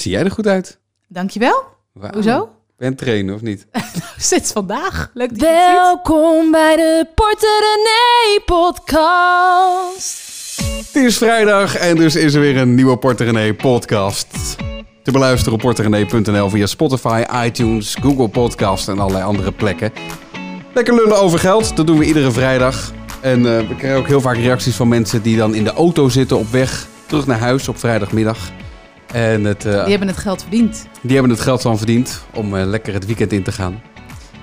Zie jij er goed uit? Dankjewel. Wauw. Hoezo? Ben je trainen of niet? Sinds vandaag. Leuk dat je het ziet. Welkom bij de Porter René podcast. Het is vrijdag en dus is er weer een nieuwe Porter René podcast. Te beluisteren op porterrené.nl via Spotify, iTunes, Google Podcast en allerlei andere plekken. Lekker lullen over geld, dat doen we iedere vrijdag. En eh, we krijgen ook heel vaak reacties van mensen die dan in de auto zitten op weg terug naar huis op vrijdagmiddag. En het, eh, Die hebben het geld verdiend. die hebben het geld van verdiend om eh, lekker het weekend in te gaan.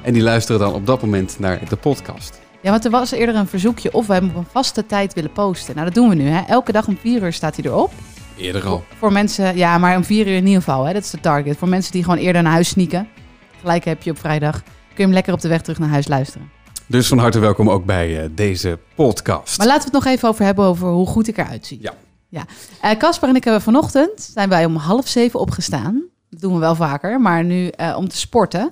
En die luisteren dan op dat moment naar de podcast. Ja, want er was eerder een verzoekje of we hem op een vaste tijd willen posten. Nou, dat doen we nu. Hè. Elke dag om vier uur staat hij erop. Eerder al. Voor mensen, ja, maar om vier uur in ieder geval. Hè. Dat is de target. Voor mensen die gewoon eerder naar huis sneaken. Gelijk heb je op vrijdag. Kun je hem lekker op de weg terug naar huis luisteren. Dus van harte welkom ook bij eh, deze podcast. Maar laten we het nog even over hebben over hoe goed ik eruit zie. Ja. Ja. Eh, Casper en ik hebben vanochtend, zijn wij om half zeven opgestaan. Dat doen we wel vaker, maar nu eh, om te sporten.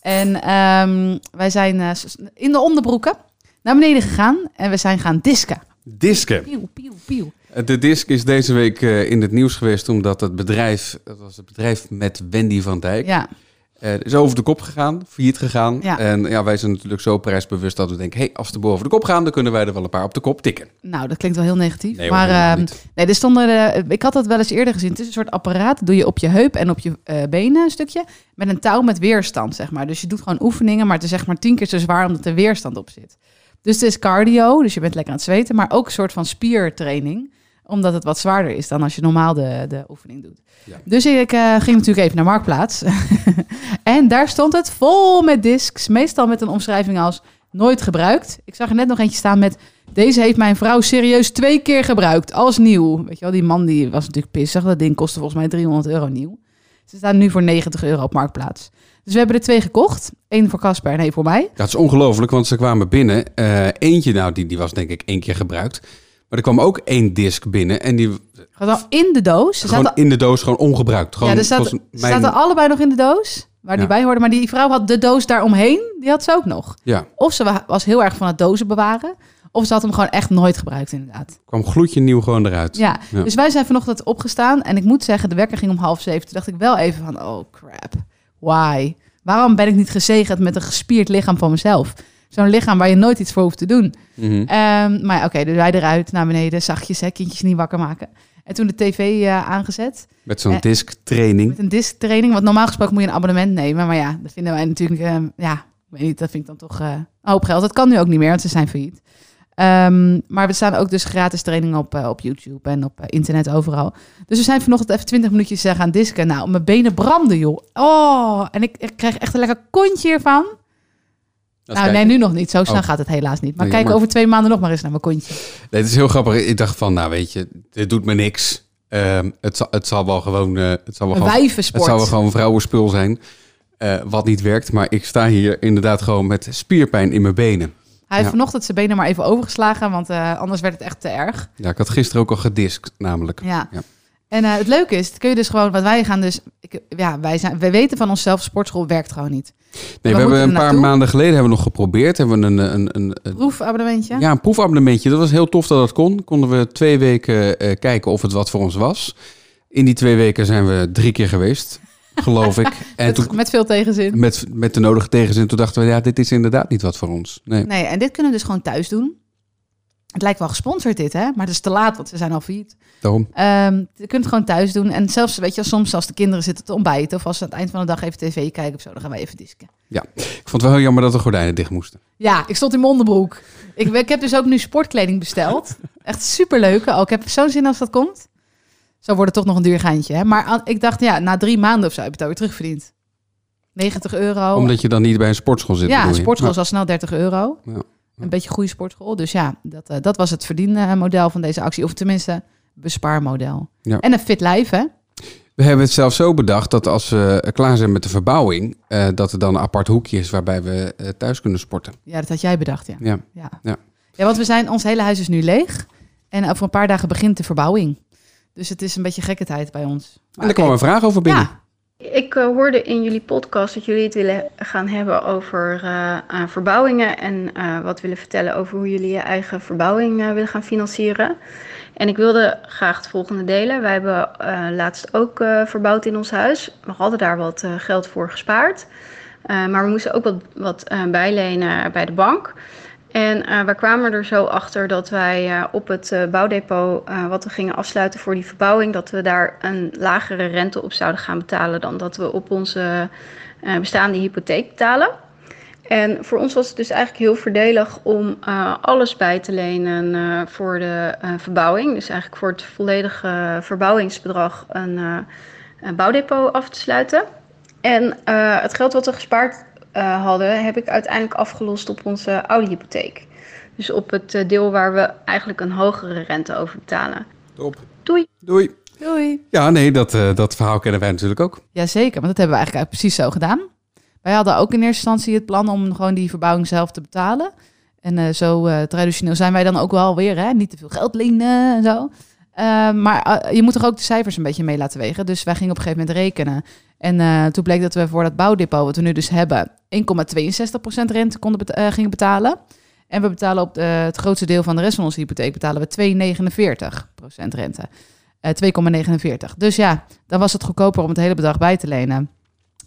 En ehm, wij zijn eh, in de onderbroeken naar beneden gegaan en we zijn gaan disken. Disken. Pieuw, pieuw, pieuw. De disc is deze week in het nieuws geweest omdat het bedrijf, dat was het bedrijf met Wendy van Dijk, Ja, eh, is over de kop gegaan, failliet gegaan. Ja. En ja, wij zijn natuurlijk zo prijsbewust dat we denken, hey, als ze boven de kop gaan, dan kunnen wij er wel een paar op de kop tikken. nou dat klinkt wel heel negatief. Nee, maar niet. nee, er stonden, eh, ik had dat wel eens eerder gezien. Het is een soort apparaat, dat doe je op je heup en op je eh, benen een stukje. Met een touw met weerstand, zeg maar. Dus je doet gewoon oefeningen, maar het is zeg maar tien keer zo zwaar omdat er weerstand op zit. Dus het is cardio, dus je bent lekker aan het zweten, maar ook een soort van spiertraining. Omdat het wat zwaarder is dan als je normaal de, de oefening doet. Ja. Dus ik eh, ging natuurlijk even naar Marktplaats. en daar stond het vol met discs. Meestal met een omschrijving als nooit gebruikt. Ik zag er net nog eentje staan met... Deze heeft mijn vrouw serieus twee keer gebruikt. Als nieuw. Weet je wel, die man die was natuurlijk pissig. Dat ding kostte volgens mij 300 euro nieuw. Ze staan nu voor 90 euro op Marktplaats. Dus we hebben er twee gekocht. Eén voor Casper en één voor mij. Dat is ongelooflijk, want ze kwamen binnen. eh, eentje, nou, die, die was denk ik één keer gebruikt. Maar er kwam ook één disc binnen en die Gewoon in de doos. Gewoon zaten, in de doos, gewoon ongebruikt. Gewoon, ja, er mijn- zaten allebei nog in de doos. Waar die bij hoorden. Maar die vrouw had de doos daaromheen. Die had ze ook nog. Ja, Of ze wa- was heel erg van het dozen bewaren. Of ze had hem gewoon echt nooit gebruikt, inderdaad. kwam gloedje nieuw gewoon eruit. Ja, Ja. dus wij zijn vanochtend opgestaan. En ik moet zeggen, de wekker ging om half zeven. Toen dacht ik wel even van, oh crap, why? Waarom ben ik niet gezegend met een gespierd lichaam van mezelf? Zo'n lichaam waar je nooit iets voor hoeft te doen. Ehm, maar oké, dus wij eruit, naar beneden, zachtjes, hè, kindjes niet wakker maken. En toen de tv eh, aangezet, Met zo'n Eh, disc training. met een disctraining. Want normaal gesproken moet je een abonnement nemen. Maar ja, dat vinden wij natuurlijk, eh, ja, weet niet, dat vind ik dan toch eh, een hoop geld. Dat kan nu ook niet meer, want ze zijn failliet. Ehm, maar we staan ook dus gratis trainingen op, op YouTube en op internet overal. Dus we zijn vanochtend even 20 minuutjes gaan disken. Nou, mijn benen branden, joh. Oh, en ik, ik krijg echt een lekker kontje ervan. Nou, nee, nu nog niet. Zo snel Oh. gaat het helaas niet. Maar kijk over twee maanden nog maar eens naar mijn kontje. Nee, het is heel grappig. Ik dacht van, nou weet je, dit doet me niks. Ehm, het, zal, het zal wel gewoon, eh, het zal wel Een gewoon, het zal wel gewoon vrouwenspul zijn. eh, wat niet werkt. Maar ik sta hier inderdaad gewoon met spierpijn in mijn benen. Hij heeft Ja. vanochtend zijn benen maar even overgeslagen, want eh, anders werd het echt te erg. Ja, ik had gisteren ook al gediskt, namelijk. Ja. Ja. En eh, het leuke is, kun je dus gewoon, wat wij gaan dus, ik, ja, wij, zijn, wij weten van onszelf, sportschool werkt gewoon niet. Nee, we, hebben een paar naartoe. maanden geleden hebben we nog geprobeerd. Hebben we een, een, een, een, Proefabonnementje. ja, een proefabonnementje. Dat was heel tof dat dat kon. Konden we twee weken eh, kijken of het wat voor ons was. In die twee weken zijn we drie keer geweest, geloof ik. En met, toen, met veel tegenzin. met, met de nodige tegenzin, toen dachten we, ja, dit is inderdaad niet wat voor ons. Nee. Nee, en dit kunnen we dus gewoon thuis doen. Het lijkt wel gesponsord dit, hè? Maar het is te laat, want we zijn al failliet. Daarom. Ehm je kunt het gewoon thuis doen. En zelfs, weet je, soms als de kinderen zitten te ontbijten... of als ze aan het eind van de dag even tv kijken of zo... dan gaan wij even disken. Ik vond het wel heel jammer dat de gordijnen dicht moesten. Ja, ik stond in mijn onderbroek. Ik, ik heb dus ook nu sportkleding besteld. Echt superleuk. Oh, ik heb zo'n zin als dat komt. Zo wordt het toch nog een duur geintje. Hè? Maar ik dacht, ja, na drie maanden of zo heb je het alweer terugverdiend. 90 euro. Omdat je dan niet bij een sportschool zit. ja, een sportschool is al snel 30 euro. Ja. Een beetje goede sportschool. Dus ja, dat, eh, dat was het verdienmodel van deze actie. Of tenminste, bespaarmodel. Ja. En een fit lijf, hè? We hebben het zelf zo bedacht dat als we klaar zijn met de verbouwing, eh, dat er dan een apart hoekje is waarbij we eh, thuis kunnen sporten. Ja, dat had jij bedacht, ja. Ja. Ja, Ja. ja want we zijn, ons hele huis is nu leeg. En over een paar dagen begint de verbouwing. Dus het is een beetje gekke tijd bij ons. En er kwam een vraag over binnen. Ja, Ik eh, hoorde in jullie podcast dat jullie het willen gaan hebben over eh, verbouwingen en eh, wat willen vertellen over hoe jullie je eigen verbouwing willen gaan financieren. En ik wilde graag het volgende delen. Wij hebben laatst ook verbouwd in ons huis. We hadden daar wat geld voor gespaard. Maar we moesten ook wat, wat bijlenen bij de bank. En eh we kwamen er zo achter dat wij eh, op het eh, bouwdepot, wat we gingen afsluiten voor die verbouwing, dat we daar een lagere rente op zouden gaan betalen dan dat we op onze bestaande hypotheek betalen. En voor ons was het dus eigenlijk heel voordelig om alles bij te lenen voor de verbouwing. Dus eigenlijk voor het volledige verbouwingsbedrag een, bouwdepot af te sluiten. En het geld wat we gespaard eh, hadden, heb ik uiteindelijk afgelost op onze oude hypotheek. Dus op het eh, deel waar we eigenlijk een hogere rente over betalen. Top. Doei! Doei. Doei. Ja, nee, dat, eh, dat verhaal kennen wij natuurlijk ook. Jazeker, want dat hebben we eigenlijk precies zo gedaan. Wij hadden ook in eerste instantie het plan om gewoon die verbouwing zelf te betalen. En eh, zo eh, traditioneel zijn wij dan ook wel weer, hè? niet te veel geld lenen en zo. Eh, maar je moet toch ook de cijfers een beetje mee laten wegen. Dus wij gingen op een gegeven moment rekenen. En eh, toen bleek dat we voor dat bouwdepot, wat we nu dus hebben, 1,62% rente konden eh, gingen betalen. En we betalen op de- het grootste deel van de rest van onze hypotheek betalen we 2,49% rente. Eh 2,49. Dus ja, dan was het goedkoper om het hele bedrag bij te lenen.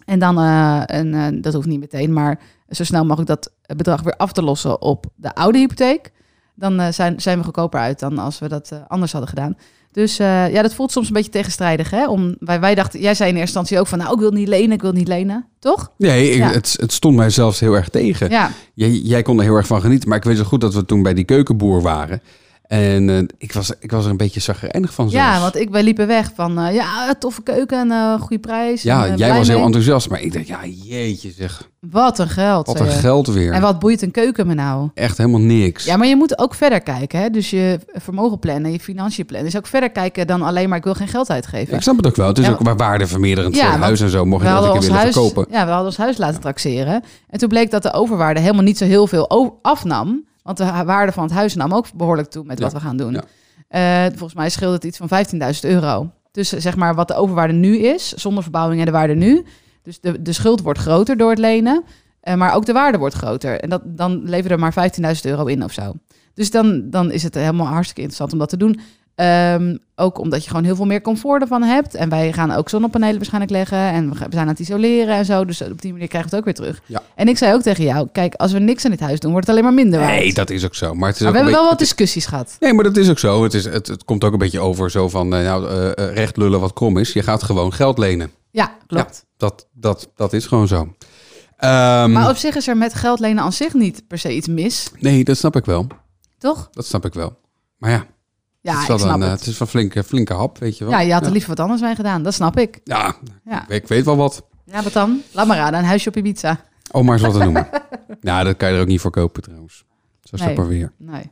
En dan, eh, en, eh, dat hoeft niet meteen, maar zo snel mogelijk dat bedrag weer af te lossen op de oude hypotheek. Dan eh, zijn, zijn we goedkoper uit dan als we dat eh, anders hadden gedaan. Dus eh, ja, dat voelt soms een beetje tegenstrijdig. Hè? Om, wij, wij dachten, jij zei in eerste instantie ook van, nou, ik wil niet lenen, ik wil niet lenen. Toch? Nee, ik- het, het stond mij zelfs heel erg tegen. Ja, Jij, jij kon er heel erg van genieten. Maar ik weet zo goed dat we toen bij die keukenboer waren. En eh, ik, was, ik was er een beetje zagrijnig van zelfs. ja want ik, wij liepen weg van, eh, ja, toffe keuken en eh, goede prijs. Ja, en, jij was heel enthousiast. Maar ik dacht, ja, jeetje zeg. Wat een geld. Wat een geld weer. En wat boeit een keuken me nou? Echt helemaal niks. Ja, maar je moet ook verder kijken. Hè? Dus je vermogen plannen, je financiën plannen. Dus ook verder kijken dan alleen maar ik wil geen geld uitgeven. Ik snap het ook wel. Het is Ja, ook waar waardevermeerderend Ja, voor huis en zo. Mocht je dat een keer willen huis, verkopen. ja, we hadden ons huis laten taxeren. En toen bleek dat de overwaarde helemaal niet zo heel veel afnam. Want de waarde van het huis nam ook behoorlijk toe met Ja, wat we gaan doen. ja. Eh, volgens mij scheelde het iets van 15.000 euro. Dus zeg maar wat de overwaarde nu is, zonder verbouwing en de waarde nu. Dus de, de schuld wordt groter door het lenen. eh, maar ook de waarde wordt groter. En dat, dan leveren er maar 15.000 euro in of zo. Dus dan, dan is het helemaal hartstikke interessant om dat te doen. Ehm, ook omdat je gewoon heel veel meer comfort ervan hebt. En wij gaan ook zonnepanelen waarschijnlijk leggen. En we zijn aan het isoleren en zo. Dus op die manier krijgen we het ook weer terug. Ja. En ik zei ook tegen jou, kijk, als we niks aan dit huis doen, wordt het alleen maar minder waard. Nee, dat is ook zo. Maar het is maar ook we hebben wel wat discussies gehad. Nee, maar dat is ook zo. Het, is, het, het komt ook een beetje over zo van, eh, nou, eh, eh, recht lullen wat krom is. Je gaat gewoon geld lenen. Ja, klopt. Dat, dat, dat is gewoon zo. Ehm, Maar op zich is er met geld lenen aan zich niet per se iets mis, nee, dat snap ik wel. toch? Dat snap ik wel. Maar ja, Ja, het is ik snap een, eh, het. het is een flinke, flinke hap, weet je wel. Ja, je had er liever wat anders mee gedaan. Dat snap ik. Ja, Ja, ik weet wel wat. ja wat dan? Laat maar raden, een huisje op Ibiza. Om maar eens wat te noemen. nou, dat kan je er ook niet voor kopen trouwens. Zo Nee. maar weer. Nee.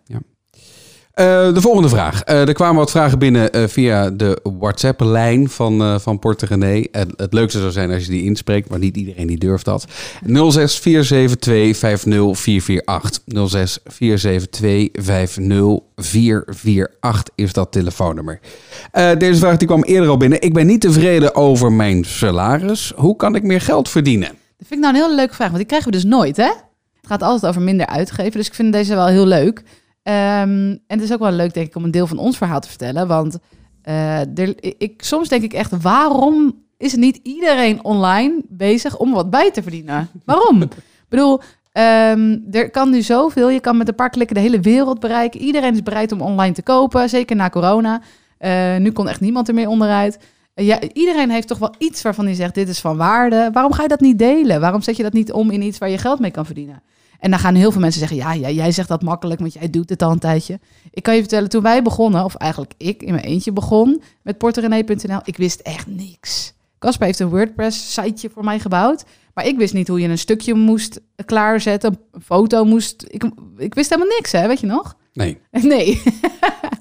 Eh, de volgende vraag. Eh, er kwamen wat vragen binnen eh, via de WhatsApp-lijn van, van Porte René. En het leukste zou zijn als je die inspreekt, maar niet iedereen die durft dat. 06 472 06 472 is dat telefoonnummer. Deze vraag die kwam eerder al binnen. Ik ben niet tevreden over mijn salaris. Hoe kan ik meer geld verdienen? Dat vind ik nou een hele leuke vraag, want die krijgen we dus nooit, hè? Het gaat altijd over minder uitgeven, dus ik vind deze wel heel leuk. Ehm, en het is ook wel leuk, denk ik, om een deel van ons verhaal te vertellen. Want eh, ik, soms denk ik echt, waarom is niet iedereen online bezig om wat bij te verdienen? Waarom? ik bedoel, ehm, er kan nu zoveel. Je kan met een paar klikken de hele wereld bereiken. Iedereen is bereid om online te kopen, zeker na corona. Eh, nu kon echt niemand er meer onderuit. Eh, Ja, iedereen heeft toch wel iets waarvan hij zegt: dit is van waarde. Waarom ga je dat niet delen? Waarom zet je dat niet om in iets waar je geld mee kan verdienen? En dan gaan heel veel mensen zeggen: ja, ja jij zegt dat makkelijk, want jij doet het al een tijdje. Ik kan je vertellen, toen wij begonnen, of eigenlijk ik in mijn eentje begon met porterenee.nl, ik wist echt niks. Casper heeft een WordPress-siteje voor mij gebouwd. Maar ik wist niet hoe je een stukje moest klaarzetten, een foto moest. Ik, ik wist helemaal niks, hè, weet je nog? Nee, Nee.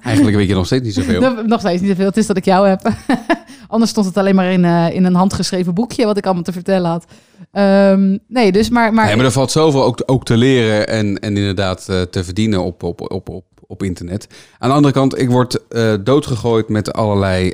eigenlijk weet je nog steeds niet zoveel. Nog- steeds niet zoveel. Het is dat ik jou heb. Anders stond het alleen maar in, eh, in een handgeschreven boekje wat ik allemaal te vertellen had. Ehm, nee, dus maar... maar, Nee, maar er valt zoveel ook, ook te leren en, en inderdaad eh, te verdienen op, op, op, op, op internet. Aan de andere kant, ik word eh, doodgegooid met allerlei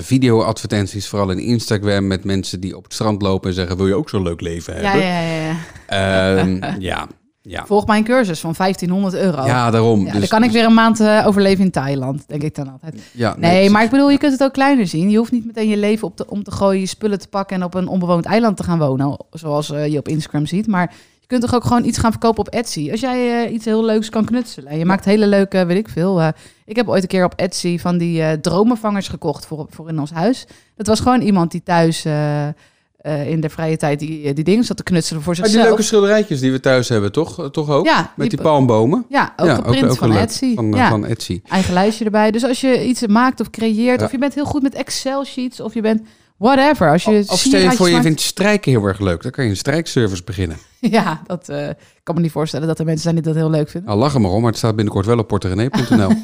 video-advertenties. Vooral in Instagram met mensen die op het strand lopen en zeggen... wil je ook zo'n leuk leven ja, hebben? ja, ja, ja. Ehm, ja. Ja, Volg mijn cursus van 1500 euro. ja daarom. Ja, dus, dan kan ik weer een maand eh, overleven in Thailand, denk ik dan altijd. Ja, Nee, maar ik bedoel, je kunt het ook kleiner zien. Je hoeft niet meteen je leven op te, om te gooien, je spullen te pakken en op een onbewoond eiland te gaan wonen, zoals eh, je op Instagram ziet. Maar je kunt toch ook gewoon iets gaan verkopen op Etsy. Als jij eh, iets heel leuks kan knutselen en je maakt hele leuke, weet ik veel. ik heb ooit een keer op Etsy van die dromenvangers gekocht voor, voor in ons huis. Dat was gewoon iemand die thuis eh, eh, in de vrije tijd die, die dingen zat te knutselen voor Maar die zichzelf. leuke schilderijtjes die we thuis hebben, toch? Eh, Toch ook? ja, Met die palmbomen. Ja, ook ja, geprint van. Etsy. Van, eh, ja. van Etsy. eigen lijstje erbij. Dus als je iets maakt of creëert, of je bent heel goed met Excel-sheets, of je bent whatever. Als je Of stel je voor, je maakt- vindt strijken heel erg leuk. Dan kan je een strijkservice beginnen. Ja, dat eh, kan me niet voorstellen dat er mensen zijn die dat heel leuk vinden. Nou, lach er maar om, maar het staat binnenkort wel op porterenee.nl.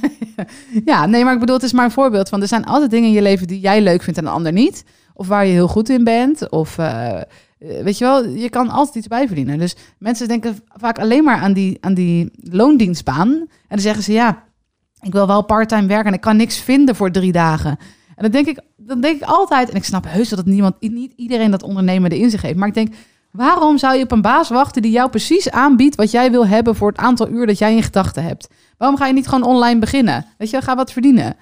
Ja, nee, maar ik bedoel, het is maar een voorbeeld van er zijn altijd dingen in je leven die jij leuk vindt en een ander niet. Of waar je heel goed in bent. Of eh, eh, weet je wel, je kan altijd iets bijverdienen. Dus mensen denken vaak alleen maar aan die, aan die loondienstbaan. En dan zeggen ze ja, ik wil wel parttime werken en ik kan niks vinden voor drie dagen. En dan denk ik, dan denk ik altijd, en ik snap heus dat het niemand, niet iedereen dat ondernemen in zich heeft. Maar ik denk, waarom zou je op een baas wachten die jou precies aanbiedt wat jij wil hebben voor het aantal uur dat jij in gedachten hebt? Waarom ga je niet gewoon online beginnen? Weet je, ga wat verdienen.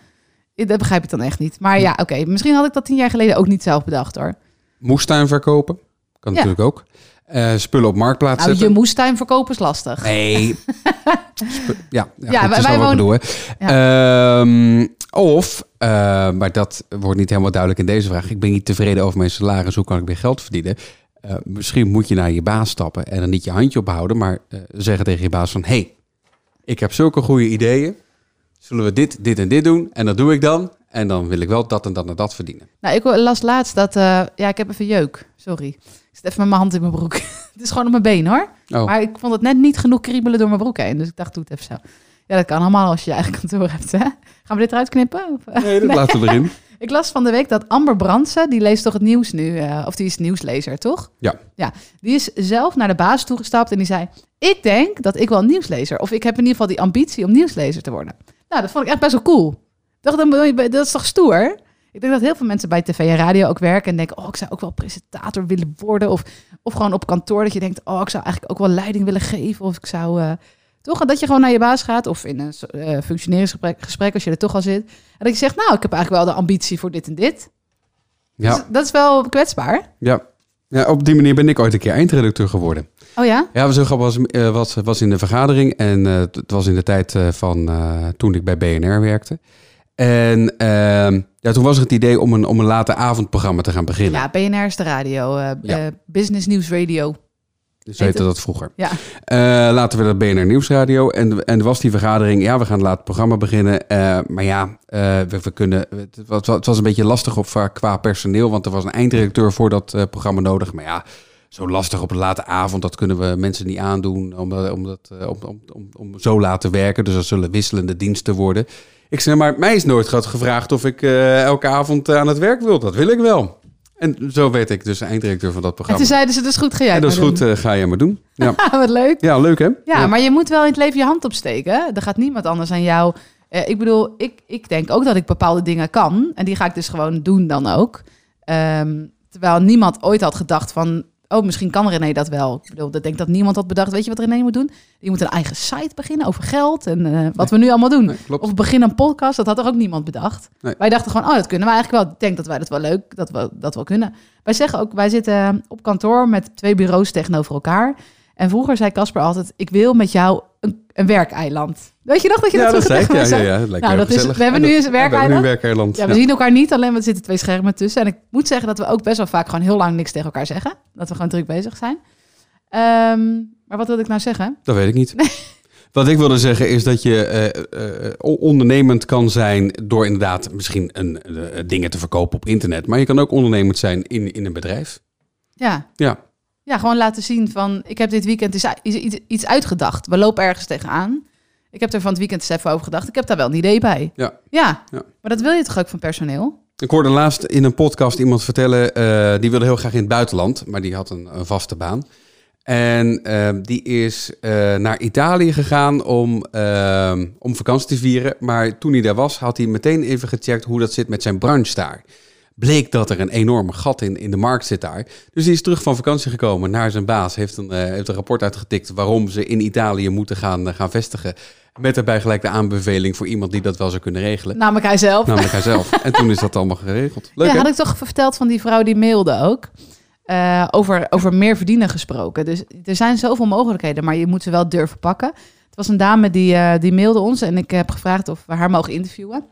Dat begrijp ik dan echt niet. Maar ja, oké. Misschien had ik dat tien jaar geleden ook niet zelf bedacht hoor. Moestuin verkopen. Kan Ja. natuurlijk ook. Eh, spullen op marktplaats Nou, je moestuin verkopen is lastig. Nee. Ja, ja, Ja, goed, wij- wij wonen- bedoel. Ehm, of, eh, maar dat wordt niet helemaal duidelijk in deze vraag. Ik ben niet tevreden over mijn salaris. Hoe kan ik weer geld verdienen? Eh, misschien moet je naar je baas stappen en er niet je handje ophouden, maar zeggen tegen je baas van... hey, ik heb zulke goede ideeën. Zullen we dit, dit en dit doen? En dat doe ik dan. En dan wil ik wel dat en dat en dat verdienen. Nou, ik las laatst dat... eh, ja, ik heb even jeuk. Sorry. Ik zit even met mijn hand in mijn broek. het is gewoon op mijn been hoor. Oh, Maar ik vond het net niet genoeg kriebelen door mijn broek heen. Dus ik dacht, doe het even zo. Ja, dat kan allemaal als je je eigen kantoor hebt, hè? Gaan we dit eruit knippen? Of, nee, dat laten we erin. Ik las van de week dat Amber Brandsen, die leest toch het nieuws nu, eh, of die is nieuwslezer, toch? Ja. Ja, die is zelf naar de baas toegestapt en die zei, ik denk dat ik wel nieuwslezer, of ik heb in ieder geval die ambitie om nieuwslezer te worden. Nou, dat vond ik echt best wel cool. Dacht, dan dat is toch stoer? Ik denk dat heel veel mensen bij tv en radio ook werken en denken, oh, ik zou ook wel presentator willen worden. Of, of gewoon op kantoor dat je denkt, oh, ik zou eigenlijk ook wel leiding willen geven. Of ik zou, eh, toch, dat je gewoon naar je baas gaat of in een eh functioneringsgesprek gesprek, als je er toch al zit. En dat je zegt, nou, ik heb eigenlijk wel de ambitie voor dit en dit. Ja, Dus dat is wel kwetsbaar. ja. Ja, op die manier ben ik ooit een keer eindredacteur geworden. Oh ja? Ja, we zo grappig was, eh, was, was in de vergadering en eh, het was in de tijd eh, van toen ik bij BNR werkte. En ehm, ja, toen was er het idee om een, om een late avondprogramma te gaan beginnen. Ja, BNR is de radio. Ja. Business News Radio. Dus heet heette het? dat vroeger. Ja. Eh, later werd het BNR Nieuwsradio en, en er was die vergadering, ja, we gaan laat programma beginnen. Eh, maar ja, eh, we, we kunnen, het was, het was een beetje lastig op, qua personeel, want er was een eindredacteur voor dat programma nodig. Maar ja, zo lastig op een late avond, dat kunnen we mensen niet aandoen om, dat- om, dat, om, om, om, om zo laat te werken. Dus dat zullen wisselende diensten worden. Ik zei, maar mij is nooit gehad gevraagd of ik elke avond aan het werk wil. Dat wil ik wel. En zo werd ik dus eindredacteur van dat En programma. toen zeiden ze, dus goed, ga jij Ja, dat is goed, eh, ga je maar doen. Ja. Wat leuk. ja, leuk hè? Ja, maar je moet wel in het leven je hand opsteken. Er gaat niemand anders aan jou. Eh, ik bedoel, ik, ik denk ook dat ik bepaalde dingen kan. En die ga ik dus gewoon doen dan ook. Ehm, terwijl niemand ooit had gedacht van... Oh, misschien kan René dat wel. Ik bedoel, ik denk dat niemand had bedacht. Weet je wat René moet doen? Je moet een eigen site beginnen over geld en eh, wat we nu allemaal doen. Nee. Of begin een podcast, dat had er ook niemand bedacht. Nee. Wij dachten gewoon, oh, dat kunnen we eigenlijk wel. Ik denk dat wij dat wel leuk, dat we dat wel kunnen. Wij zeggen ook, wij zitten op kantoor met twee bureaus tegenover elkaar. En vroeger zei Casper altijd, ik wil met jou een, een werkeiland. Weet je nog dat je ja, dat dat tegen Ja, ja, ja, lijkt Nou, dat is- we hebben En nu een we werkeiland. Ja, we zien elkaar niet, alleen er zitten twee schermen tussen. En ik moet zeggen dat we ook best wel vaak gewoon heel lang niks tegen elkaar zeggen. Dat we gewoon druk bezig zijn. Ehm, maar wat wilde ik nou zeggen? Dat weet ik niet. Wat ik wilde zeggen is dat je eh, eh, o- ondernemend kan zijn door inderdaad misschien een, eh, dingen te verkopen op internet. Maar je kan ook ondernemend zijn in, in een bedrijf. Ja, Ja, Ja, gewoon laten zien van, ik heb dit weekend iets, iets, uitgedacht. We lopen ergens tegenaan. Ik heb er van het weekend eens even over gedacht. Ik heb daar wel een idee bij. Ja. Ja, Ja. maar dat wil je toch ook van personeel? Ik hoorde laatst in een podcast iemand vertellen, eh, die wilde heel graag in het buitenland, maar die had een, een vaste baan. En eh, die is eh, naar Italië gegaan om, eh, om vakantie te vieren. Maar toen hij daar was, had hij meteen even gecheckt hoe dat zit met zijn branche daar. Bleek dat er een enorm gat in, in de markt zit daar. Dus die is terug van vakantie gekomen naar zijn baas. Heeft een, eh, heeft een rapport uitgetikt waarom ze in Italië moeten gaan, eh, gaan vestigen. Met daarbij gelijk de aanbeveling voor iemand die dat wel zou kunnen regelen. Namelijk hij zelf. Namelijk hij zelf. En toen is dat allemaal geregeld. Leuk ja, hè? had ik toch verteld van die vrouw die mailde ook. Eh, over, over meer verdienen gesproken. Dus er zijn zoveel mogelijkheden, maar je moet ze wel durven pakken. Het was een dame die, die mailde ons en ik heb gevraagd of we haar mogen interviewen.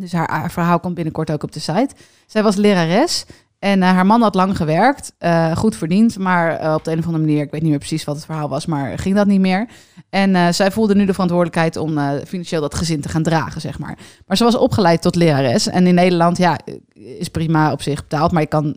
Dus haar, verhaal komt binnenkort ook op de site. Zij was lerares en eh, haar man had lang gewerkt, eh, goed verdiend, maar eh, op de een of andere manier, ik weet niet meer precies wat het verhaal was, maar ging dat niet meer. En zij voelde nu de verantwoordelijkheid om financieel dat gezin te gaan dragen, zeg maar. Maar ze was opgeleid tot lerares en in Nederland, ja, is prima op zich betaald, maar je kan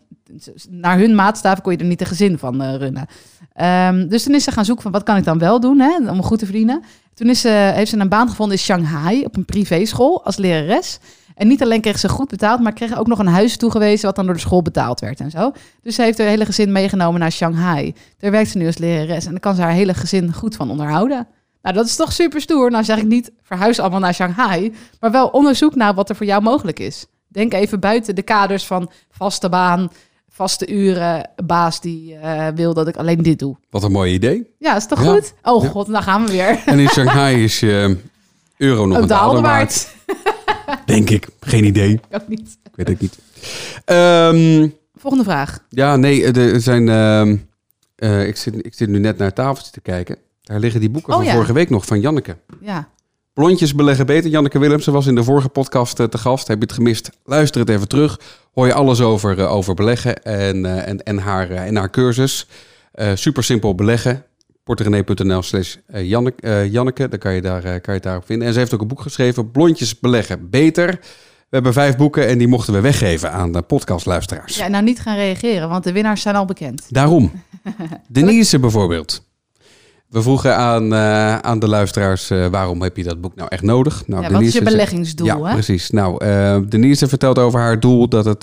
naar hun maatstaven kon je er niet een gezin van eh, runnen. Ehm, dus toen is ze gaan zoeken van wat kan ik dan wel doen hè, om goed te verdienen. Toen is ze, heeft ze een baan gevonden in Shanghai op een privéschool als lerares. En niet alleen kreeg ze goed betaald, maar kreeg ook nog een huis toegewezen wat dan door de school betaald werd en zo. Dus ze heeft haar hele gezin meegenomen naar Shanghai. Daar werkt ze nu als lerares en daar kan ze haar hele gezin goed van onderhouden. Nou, dat is toch super stoer. Nou zeg ik niet verhuis allemaal naar Shanghai, maar wel onderzoek naar wat er voor jou mogelijk is. Denk even buiten de kaders van vaste baan, vaste uren, baas die eh, wil dat ik alleen dit doe. Wat een mooi idee. Ja, is toch Ja. goed? Oh Ja. god, dan gaan we weer. En in Shanghai is je euro nog Een daalder waard. Denk ik. Geen idee. Ook niet. Ik weet het niet. Ehm, Volgende vraag. ja, nee, er zijn... ehm, eh, ik, zit, ik zit nu net naar het tafeltje te kijken. Daar liggen die boeken Oh, van ja. vorige week nog van Janneke. Ja. Blondjes beleggen beter. Janneke Willemsen was in de vorige podcast eh, te gast. Heb je het gemist? Luister het even terug. Hoor je alles over, eh, over beleggen en, eh, en, en, haar, en haar cursus. Eh, super simpel beleggen. porterenee.nl slash Janneke. Daar kan je, daar, kan je het daarop vinden. En ze heeft ook een boek geschreven. Blondjes beleggen beter. We hebben vijf boeken en die mochten we weggeven aan de podcastluisteraars. ja, nou niet gaan reageren, want de winnaars zijn al bekend. Daarom. Denise bijvoorbeeld. We vroegen aan, eh, aan de luisteraars, eh, waarom heb je dat boek nou echt nodig? Nou, ja, wat is je zegt- beleggingsdoel, ja, hè? precies. Nou, eh, Denise vertelt over haar doel dat het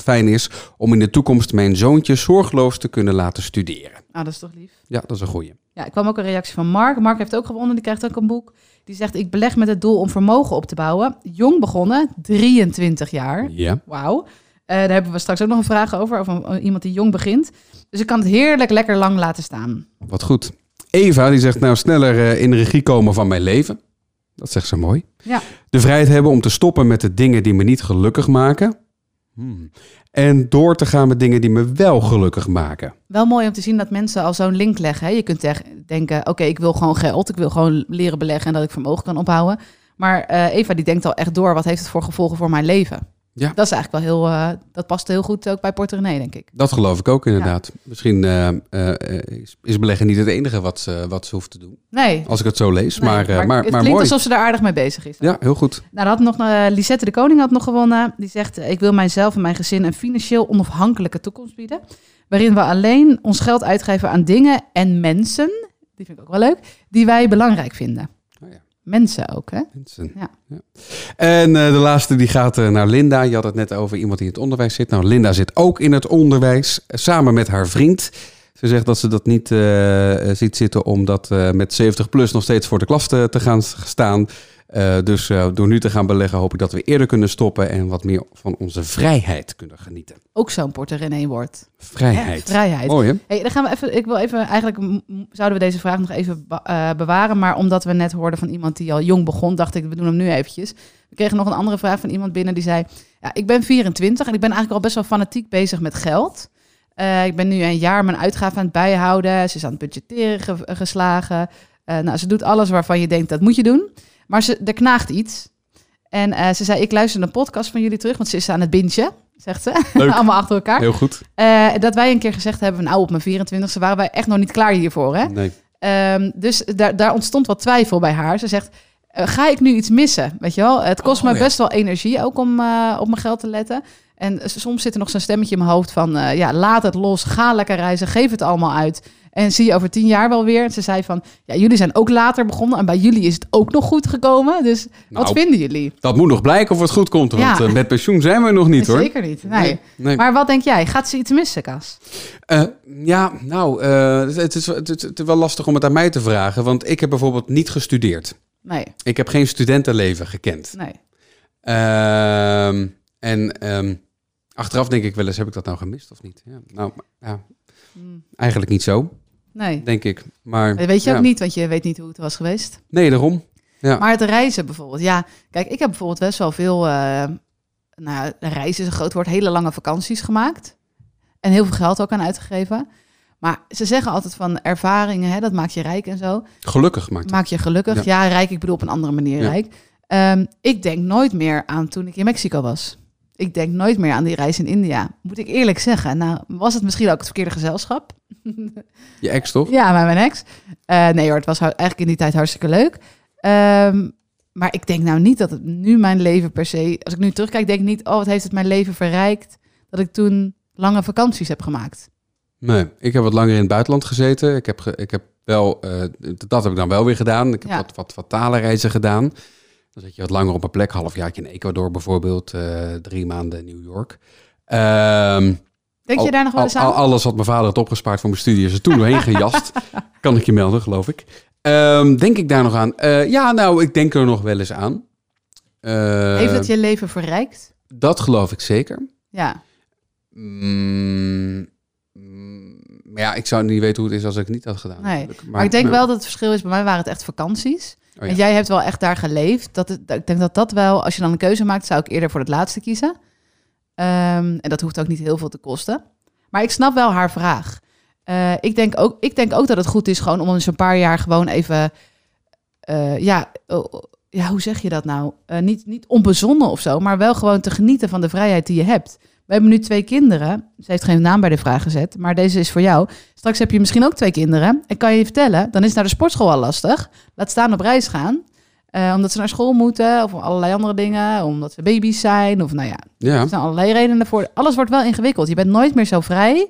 fijn is om in de toekomst mijn zoontje zorgeloos te kunnen laten studeren. Nou, dat is toch lief. Ja, dat is een goeie. Ja, ik kwam ook een reactie van Mark. Mark heeft ook gewonnen, die krijgt ook een boek. Die zegt, ik beleg met het doel om vermogen op te bouwen. Jong begonnen, 23 jaar. Ja. Wauw. Daar hebben we straks ook nog een vraag over, over iemand die jong begint. Dus ik kan het heerlijk lekker lang laten staan. Wat goed. Eva die zegt nou sneller eh, in de regie komen van mijn leven. Dat zegt ze mooi. Ja. De vrijheid hebben om te stoppen met de dingen die me niet gelukkig maken. Hmm. En door te gaan met dingen die me wel gelukkig maken. Wel mooi om te zien dat mensen al zo'n link leggen. Hè? Je kunt echt denken, oké, ik wil gewoon geld. Ik wil gewoon leren beleggen en dat ik vermogen kan opbouwen. Maar eh, Eva die denkt al echt door, wat heeft het voor gevolgen voor mijn leven? Ja. Dat is eigenlijk wel heel, eh, dat past heel goed ook bij Porterenee, denk ik. Dat geloof ik ook inderdaad. Misschien eh, eh, is, beleggen niet het enige wat ze, wat ze hoeft te doen. Nee, Als ik het zo lees. nee, maar, maar, maar, het klinkt mooi. alsof ze er aardig mee bezig is. Ja, heel goed. Nou, had nog Lisette de Koning had nog gewonnen. Die zegt: Ik wil mijzelf en mijn gezin een financieel onafhankelijke toekomst bieden. Waarin we alleen ons geld uitgeven aan dingen en mensen. Die vind ik ook wel leuk. Die wij belangrijk vinden. Mensen ook, hè? Mensen. Ja. En eh, de laatste die gaat eh, naar Linda. Je had het net over iemand die in het onderwijs zit. Nou, Linda zit ook in het onderwijs, eh, samen met haar vriend. Ze zegt dat ze dat niet ziet zitten om dat eh, met 70 plus nog steeds voor de klas te, te gaan staan. Eh, dus eh, door nu te gaan beleggen hoop ik dat we eerder kunnen stoppen en wat meer van onze vrijheid kunnen genieten. Ook zo'n porter in één woord. Vrijheid. Hè? Vrijheid. Mooi hè? Hey, dan gaan we even. Ik wil even. Eigenlijk zouden we deze vraag nog even eh, bewaren. Maar omdat we net hoorden van iemand die al jong begon, dacht ik, we doen hem nu eventjes. We kregen nog een andere vraag van iemand binnen die zei: ja, Ik ben 24 en ik ben eigenlijk al best wel fanatiek bezig met geld. Ik ben nu een jaar mijn uitgaven aan het bijhouden. Ze is aan het budgetteren ge- geslagen. Nou, ze doet alles waarvan je denkt dat moet je doen. Maar ze, er knaagt iets. En eh, ze zei: Ik luister een podcast van jullie terug, want ze is aan het bingen, zegt ze. Leuk. Allemaal achter elkaar. Heel goed. Eh, dat wij een keer gezegd hebben, nou op mijn 24e waren wij echt nog niet klaar hiervoor. Hè? Nee. Ehm, dus daar, daar ontstond wat twijfel bij haar. Ze zegt, eh, ga ik nu iets missen? Weet je wel, het kost Oh, me ja. best wel energie ook om op mijn geld te letten. En soms zit er nog zo'n stemmetje in mijn hoofd van, ja, laat het los, ga lekker reizen, geef het allemaal uit. En zie je over tien jaar wel weer. En ze zei van, ja, jullie zijn ook later begonnen en bij jullie is het ook nog goed gekomen. Dus wat Nou, vinden jullie? Dat moet nog blijken of het goed komt, want Ja. eh, met pensioen zijn we nog niet hoor. Zeker niet. Nee. nee. Maar wat denk jij? Gaat ze iets missen, Kas? Eh, ja, nou, eh, het, het is, het, is- het is wel lastig om het aan mij te vragen, want ik heb bijvoorbeeld niet gestudeerd. Nee, Ik heb geen studentenleven gekend. nee. Ehm, en ehm, Achteraf denk ik wel eens, heb ik dat nou gemist of niet? Ja, nou, ja, Hmm. eigenlijk niet zo, Nee. denk ik. Maar, Dat weet je ja. ook niet, want je weet niet hoe het was geweest. Nee, daarom. Ja. Maar het reizen bijvoorbeeld. Ja, kijk, ik heb bijvoorbeeld best wel veel... eh nou, reizen is een groot woord. Hele lange vakanties gemaakt. En heel veel geld ook aan uitgegeven. Maar ze zeggen altijd van ervaringen, hè, dat maakt je rijk en zo. Gelukkig maakt het. Maak je gelukkig. Ja, rijk, ik bedoel op een andere manier Ja. rijk. Ehm, ik denk nooit meer aan toen ik in Mexico was. Ik denk nooit meer aan die reis in India. Moet ik eerlijk zeggen. Nou, was het misschien ook het verkeerde gezelschap? Je ex toch? Ja, met mijn ex. Eh, nee hoor, het was eigenlijk in die tijd hartstikke leuk. Ehm, maar ik denk nou niet dat het nu mijn leven per se... Als ik nu terugkijk, denk ik niet... Oh, wat heeft het mijn leven verrijkt... dat ik toen lange vakanties heb gemaakt. Nee, ik heb wat langer in het buitenland gezeten. Ik heb, ge- ik heb wel, eh, dat heb ik dan wel weer gedaan. Ik heb Ja. wat, wat, wat talenreizen gedaan. Dan zit je wat langer op een plek, halfjaartje in Ecuador bijvoorbeeld, eh, drie maanden in New York. Ehm, Denk je daar nog wel eens aan? al- Alles wat mijn vader had opgespaard voor mijn studie is er toen doorheen gejast. kan ik je melden, geloof ik. Ehm, denk ik daar nog aan? Eh, ja, nou, ik denk er nog wel eens aan. Eh, Heeft het je leven verrijkt? Dat geloof ik zeker. Ja. Mm, mm, maar ja, ik zou niet weten hoe het is als ik het niet had gedaan. Nee. Maar, ik denk wel dat het verschil is... Bij mij waren het echt vakanties. Oh ja. En jij hebt wel echt daar geleefd. Dat het, ik denk dat dat wel... Als je dan een keuze maakt, zou ik eerder voor het laatste kiezen. Ehm, en dat hoeft ook niet heel veel te kosten. Maar ik snap wel haar vraag. Eh, ik, denk ook, ik denk ook dat het goed is gewoon om eens een paar jaar gewoon even... eh, ja, ja, hoe zeg je dat nou? Eh, niet, niet onbezonnen of zo, maar wel gewoon te genieten van de vrijheid die je hebt. We hebben nu twee kinderen. Ze heeft geen naam bij de vraag gezet, maar deze is voor jou. Straks heb je misschien ook twee kinderen. En kan je je vertellen, dan is naar de sportschool al lastig. Laat staan op reis gaan. Eh, omdat ze naar school moeten, of allerlei andere dingen. Omdat ze baby's zijn, of nou ja, Ja, er zijn allerlei redenen voor. Alles wordt wel ingewikkeld. Je bent nooit meer zo vrij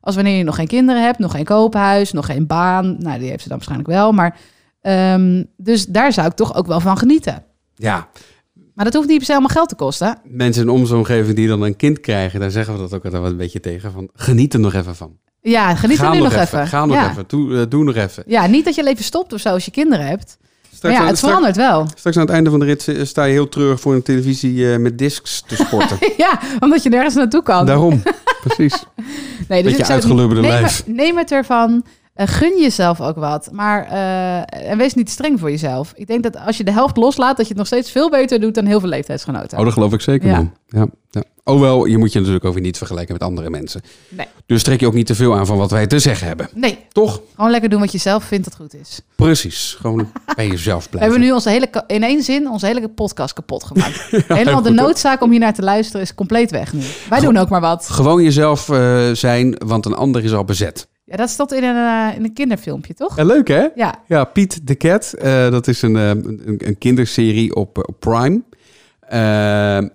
als wanneer je nog geen kinderen hebt, nog geen koophuis, nog geen baan. Nou, die heeft ze dan waarschijnlijk wel. Maar ehm, dus daar zou ik toch ook wel van genieten. ja, Maar dat hoeft niet per se allemaal geld te kosten. mensen in onze omgeving die dan een kind krijgen, daar zeggen we dat ook altijd wel een beetje tegen. Van, geniet er nog even van. Ja, geniet er nu nog even. Ga nog ja. even. Doe, eh, doe nog even. Ja, niet dat je leven stopt of zo als je kinderen hebt. Maar Straks, ja, het straks, verandert wel. straks aan het einde van de rit sta je heel treurig voor een televisie eh, met discs te sporten. ja, omdat je nergens naartoe kan. Daarom, precies. Nee, Beetje ik zou- uitgelubberde neem, lijf. neem het ervan. Eh, gun jezelf ook wat. Maar eh, en wees niet streng voor jezelf. Ik denk dat als je de helft loslaat, dat je het nog steeds veel beter doet dan heel veel leeftijdsgenoten. Oh, dat geloof ik zeker, Ja. Ja, ja. Oh wel, je moet je natuurlijk ook weer niet vergelijken met andere mensen. Nee. Dus trek je ook niet te veel aan van wat wij te zeggen hebben. Nee, Toch? gewoon lekker doen wat je zelf vindt dat goed is. Precies. Gewoon bij jezelf We blijven. hebben nu onze hele, in één zin onze hele podcast kapot gemaakt. Helemaal de noodzaak om hier naar te luisteren is compleet weg nu. Wij doen ook maar wat. Gewoon jezelf eh, zijn, want een ander is al bezet. Ja, dat stond in een, eh, in een kinderfilmpje, toch? Ja, leuk hè? Ja. Ja, Piet de Cat. eh, dat is een, eh, een, een kinderserie op, op Prime.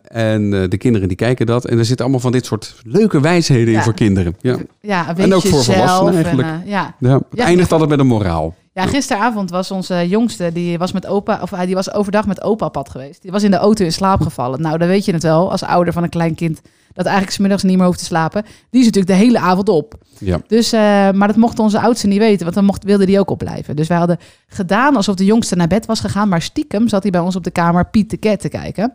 En de kinderen die kijken dat. En er zitten allemaal van dit soort leuke wijsheden in voor kinderen. Ja, Ja, En ook voor volwassenen zelf en, eigenlijk. eh, ja. ja. Het eindigt altijd met een moraal. Ja, gisteravond was onze jongste, die was met opa, of hij die was overdag met opa op pad geweest. Die was in de auto in slaap gevallen. Nou, dan weet je het wel, als ouder van een klein kind, dat eigenlijk 's middags niet meer hoeft te slapen. Die is natuurlijk de hele avond op. Ja. Dus, eh, maar dat mocht onze oudste niet weten, want dan mocht, wilde die ook opblijven. Dus wij hadden gedaan alsof de jongste naar bed was gegaan, maar stiekem zat hij bij ons op de kamer Piet de Cat te kijken.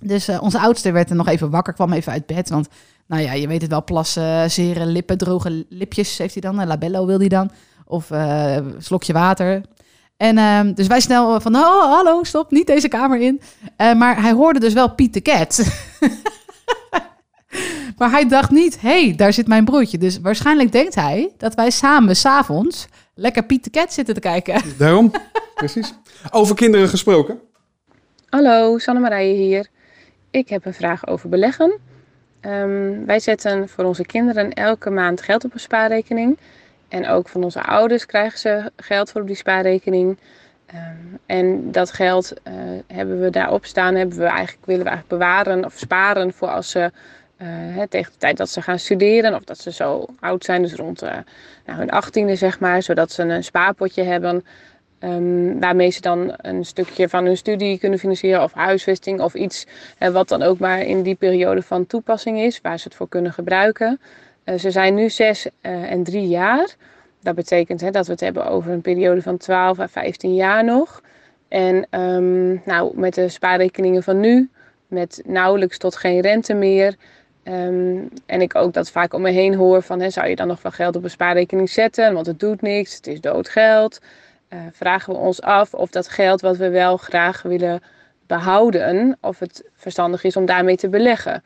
Dus eh, onze oudste werd er nog even wakker, kwam even uit bed, want nou ja, je weet het wel, plassen, zeren, lippen, droge lipjes heeft hij dan, een labello wil hij dan. Of eh, slokje water. En ehm, dus wij snel van, oh, hallo, stop, niet deze kamer in. Eh, maar hij hoorde dus wel Piet de Cat. maar hij dacht niet, hé, hey, daar zit mijn broertje. Dus waarschijnlijk denkt hij dat wij samen s'avonds lekker Piet de Cat zitten te kijken. Daarom, precies. Over kinderen gesproken. Hallo, Sanne Marije hier. Ik heb een vraag over beleggen. Ehm, wij zetten voor onze kinderen elke maand geld op een spaarrekening. En ook van onze ouders krijgen ze geld voor op die spaarrekening. Ehm, en dat geld eh, hebben we daarop staan, hebben we eigenlijk, willen we eigenlijk bewaren of sparen voor als ze eh, hè, tegen de tijd dat ze gaan studeren of dat ze zo oud zijn, dus rond eh, nou, hun achttiende zeg maar, zodat ze een spaarpotje hebben Ehm, waarmee ze dan een stukje van hun studie kunnen financieren of huisvesting of iets eh, wat dan ook maar in die periode van toepassing is, waar ze het voor kunnen gebruiken. Eh, ze zijn nu zes eh, en drie jaar. Dat betekent hè, dat we het hebben over een periode van 12 à 15 jaar nog. En ehm, nou, met de spaarrekeningen van nu, met nauwelijks tot geen rente meer, Ehm, en ik ook dat vaak om me heen hoor van, hè, zou je dan nog wel geld op een spaarrekening zetten? Want het doet niks, het is dood geld. Eh, vragen we ons af of dat geld wat we wel graag willen behouden, of het verstandig is om daarmee te beleggen.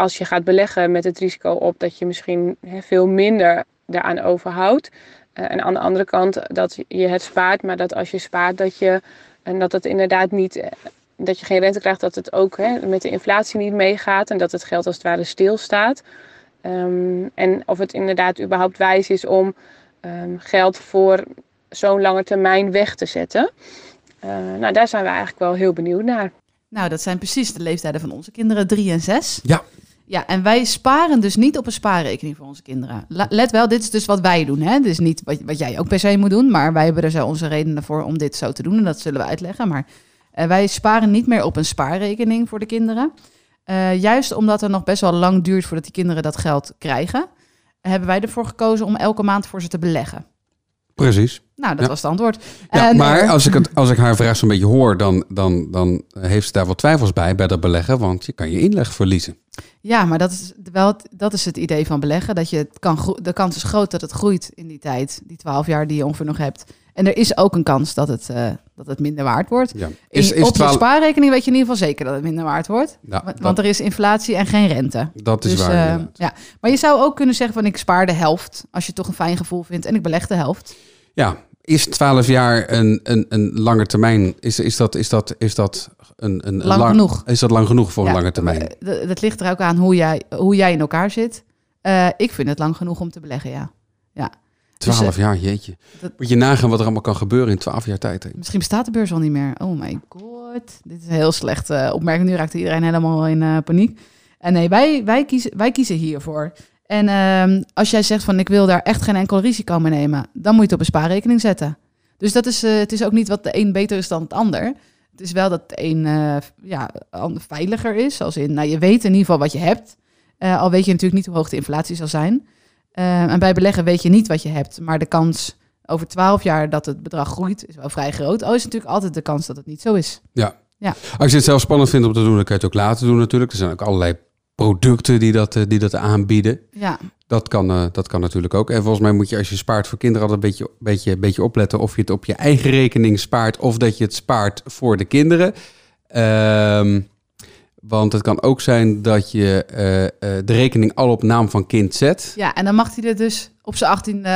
Als je gaat beleggen met het risico op dat je misschien hè, veel minder daaraan overhoudt. Eh, en aan de andere kant dat je het spaart, maar dat als je spaart dat je en dat het inderdaad niet eh, dat je geen rente krijgt, dat het ook hè, met de inflatie niet meegaat en dat het geld als het ware stilstaat. Ehm, en of het inderdaad überhaupt wijs is om ehm, geld voor zo'n lange termijn weg te zetten. Eh, nou, daar zijn we eigenlijk wel heel benieuwd naar. Nou, dat zijn precies de leeftijden van onze kinderen, drie en zes. Ja. Ja, en wij sparen dus niet op een spaarrekening voor onze kinderen. Let wel, dit is dus wat wij doen. Hè? Dit is niet wat, wat jij ook per se moet doen, maar wij hebben er zo onze redenen voor om dit zo te doen. En dat zullen we uitleggen. Maar eh, wij sparen niet meer op een spaarrekening voor de kinderen. Eh, juist omdat het nog best wel lang duurt voordat die kinderen dat geld krijgen, hebben wij ervoor gekozen om elke maand voor ze te beleggen. Precies. Nou, dat Ja. was het antwoord. Ja, En, maar eh, als ik, het, als ik haar vraag zo'n beetje hoor, dan, dan, dan heeft ze daar wel twijfels bij, bij dat beleggen. Want je kan je inleg verliezen. Ja, maar dat is wel het, dat is het idee van beleggen. Dat je het kan de kans is groot dat het groeit in die tijd, die 12 jaar die je ongeveer nog hebt. En er is ook een kans dat het, eh, dat het minder waard wordt. Ja. In, Is, is op je 12 spaarrekening weet je in ieder geval zeker dat het minder waard wordt. Ja, Want, dat, er is inflatie en geen rente. dat is Dus, waar. eh, ja. Maar je zou ook kunnen zeggen van ik spaar de helft. Als je toch een fijn gevoel vindt. En ik beleg de helft. Ja, is 12 jaar een, een, een lange termijn? Is, is dat, is dat, is dat een, een, Lang genoeg. Is dat lang genoeg voor Ja, een lange termijn? eh, Dat ligt er ook aan hoe jij, hoe jij in elkaar zit. Ik vind het lang genoeg om te beleggen, ja. 12 jaar, jeetje. dus, dat- Moet je nagaan wat er allemaal kan gebeuren in 12 jaar tijd. hè? Misschien bestaat de beurs al niet meer. Oh my god. Dit is een heel slecht eh, opmerking. Nu raakt iedereen helemaal in eh, paniek. En nee, wij, wij, kiezen, wij kiezen hiervoor. En ehm, als jij zegt van ik wil daar echt geen enkel risico mee nemen, dan moet je het op een spaarrekening zetten. Dus dat is, eh, het is ook niet wat de een beter is dan het ander. Het is wel dat de een eh, ja, ander veiliger is. Als in, nou, je weet in ieder geval wat je hebt. Eh, al weet je natuurlijk niet hoe hoog de inflatie zal zijn. Eh, en bij beleggen weet je niet wat je hebt. Maar de kans over 12 jaar dat het bedrag groeit is wel vrij groot. Al is natuurlijk altijd de kans dat het niet zo is. Als je het zelf spannend vindt om te doen, dan kan je het ook laten doen natuurlijk. Er zijn ook allerlei producten die dat, eh, die dat aanbieden. Ja, Dat kan, eh, dat kan natuurlijk ook. En volgens mij moet je als je spaart voor kinderen altijd een beetje, beetje, beetje opletten of je het op je eigen rekening spaart of dat je het spaart voor de kinderen. Ehm, want het kan ook zijn dat je eh, eh, de rekening al op naam van kind zet. ja, en dan mag hij er dus op zijn 18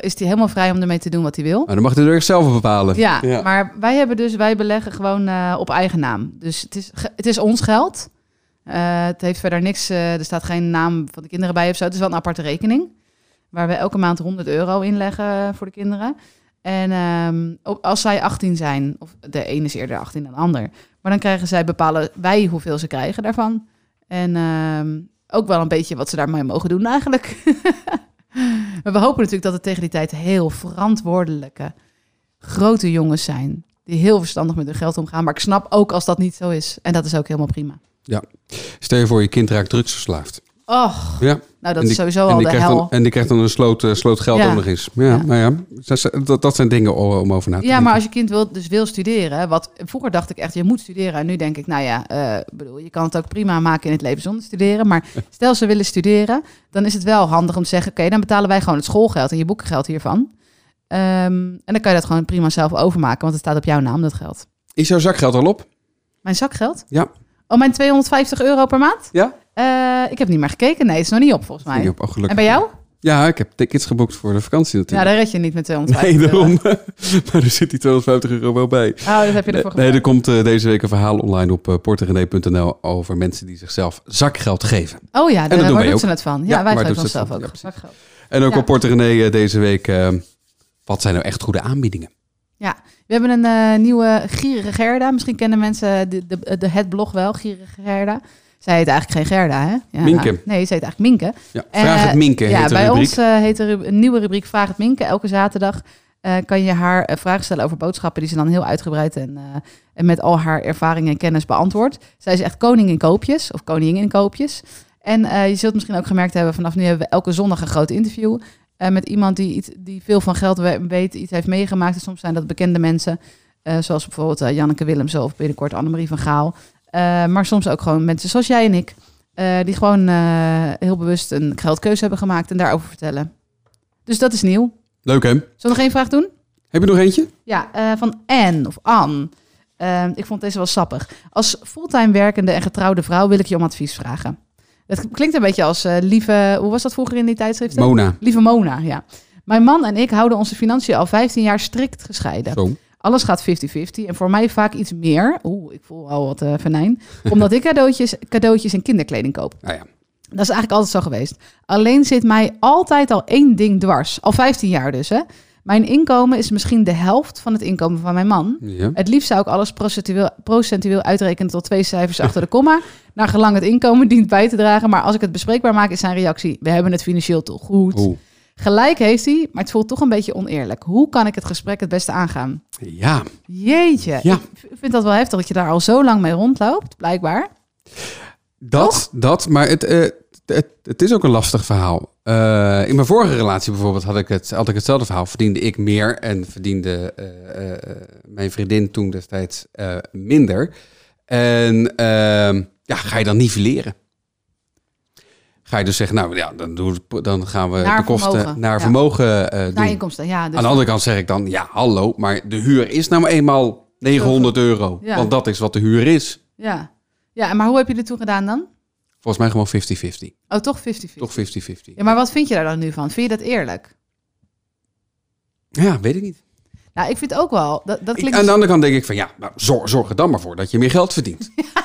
is hij helemaal vrij om ermee te doen wat hij wil. Maar dan mag hij er zelf bepalen. Ja, Ja. maar wij hebben dus, wij beleggen gewoon eh, op eigen naam. Dus het is, het is ons geld. Eh, het heeft verder niks, eh, er staat geen naam van de kinderen bij of zo. Het is wel een aparte rekening. Waar we elke maand 100 euro inleggen voor de kinderen. En ehm, ook als zij 18 zijn, of de ene is eerder 18 dan de ander. Maar dan krijgen zij bepalen wij hoeveel ze krijgen daarvan. En ehm, ook wel een beetje wat ze daarmee mogen doen eigenlijk. we hopen natuurlijk dat het tegen die tijd heel verantwoordelijke, grote jongens zijn. Die heel verstandig met hun geld omgaan. Maar ik snap ook als dat niet zo is. En dat is ook helemaal prima. Stel je voor je kind raakt drugsverslaafd. Och, Ja. nou dat is sowieso al de hel. dan, en die krijgt dan een sloot, eh, sloot geld Ja. nog eens. Ja, Ja. maar ja, dat, dat, zijn dingen om, over na te Ja, denken. maar als je kind wil, dus wil studeren, wat vroeger dacht ik echt, je moet studeren. En nu denk ik, nou ja, eh, bedoel, je kan het ook prima maken in het leven zonder studeren. Maar stel ze willen studeren, dan is het wel handig om te zeggen, oké, dan betalen wij gewoon het schoolgeld en je boekengeld hiervan. Ehm, en dan kan je dat gewoon prima zelf overmaken, want het staat op jouw naam, dat geld. Is jouw zakgeld al op? Mijn zakgeld? Ja. Oh, mijn 250 euro per maand? Ja? Eh, ik heb niet meer gekeken. Nee, het is nog niet op volgens mij. Niet op, oh. En bij jou? Ja, ik heb tickets geboekt voor de vakantie Ja, natuurlijk. daar red je niet met 250 nee, daarom. maar er zit die 250 euro wel bij. Oh, dat heb je ervoor Nee, er komt eh, deze week een verhaal online op uh, over mensen die zichzelf zakgeld geven. Oh ja, daar doen waar ze het van? Ja, Ja, wij geven onszelf ook Ja, zakgeld. En ook Ja. op eh, deze week, wat zijn nou echt goede aanbiedingen? We hebben een nieuwe Gierige Gerda. Misschien kennen mensen de, de, de, het blog wel, Gierige Gerda. Zij heet eigenlijk geen Gerda, hè? Ja, Minke. Nee, ze heet eigenlijk Minke. Ja, vraag Eh, het Minke, ja, heet bij rubriek. ons eh, heet er een nieuwe rubriek Vraag het Minke. Elke zaterdag eh, kan je haar eh, vragen stellen over boodschappen die ze dan heel uitgebreid en, eh, en met al haar ervaring en kennis beantwoordt. Zij is echt koning in koopjes of koningin in koopjes. En eh, je zult misschien ook gemerkt hebben, vanaf nu hebben we elke zondag een groot interview eh, met iemand die, iets, die veel van geld we- weet, iets heeft meegemaakt. En soms zijn dat bekende mensen, eh, zoals bijvoorbeeld eh, Janneke Willemsen of binnenkort Annemarie van Gaal. Eh, maar soms ook gewoon mensen zoals jij en ik. eh, die gewoon eh, heel bewust een geldkeuze hebben gemaakt en daarover vertellen. Dus dat is nieuw. Leuk hè? Zullen we nog één vraag doen? Heb je nog eentje? Ja, van Anne of Anne. Ik vond deze wel sappig. Als fulltime werkende en getrouwde vrouw wil ik je om advies vragen. Het klinkt een beetje als lieve... Hoe was dat vroeger in die tijdschriften? Mona. lieve Mona, ja. Mijn man en ik houden onze financiën al 15 jaar strikt gescheiden. Zo. Alles gaat 50-50 en voor mij vaak iets meer. Oeh, ik voel al wat uh, venijn. Omdat ik cadeautjes, cadeautjes en kinderkleding koop. Nou ja. Dat is eigenlijk altijd zo geweest. Alleen zit mij altijd al één ding dwars. Al 15 jaar dus, hè. Mijn inkomen is misschien de helft van het inkomen van mijn man. ja. Het liefst zou ik alles procentueel, procentueel uitrekenen tot twee cijfers achter de komma. Naar gelang het inkomen dient bij te dragen. Maar als ik het bespreekbaar maak, is zijn reactie: We hebben het financieel toch goed. Oeh. Gelijk heeft hij, maar het voelt toch een beetje oneerlijk. Hoe kan ik het gesprek het beste aangaan? Ja. Jeetje, Ja. ik vind dat wel heftig dat je daar al zo lang mee rondloopt, blijkbaar. Dat, dat, maar het, eh, het, het is ook een lastig verhaal. Eh, in mijn vorige relatie bijvoorbeeld had ik, het, had ik hetzelfde verhaal. Verdiende ik meer en verdiende eh, mijn vriendin toen destijds minder. En ehm, ja, ga je dan nivelleren? Ga je dus zeggen, nou ja, dan, doen we- dan gaan we Naar de kosten vermogen, naar ja. vermogen eh, doen. Naar inkomsten, ja. Dus Aan de andere kant zeg ik dan, ja, hallo, maar de huur is nou eenmaal 900 euro. Ja. Want dat is wat de huur is. ja. ja, maar hoe heb je dit toen gedaan dan? Volgens mij gewoon 50-50. Oh, toch 50-50. Toch 50-50. Ja, maar wat vind je daar dan nu van? Vind je dat eerlijk? Ja, weet ik niet. Nou, ik vind ook wel. Dat, dat Ik, klinkt aan de andere kant denk ik van ja, nou, zorg, zorg er dan maar voor dat je meer geld verdient. ja,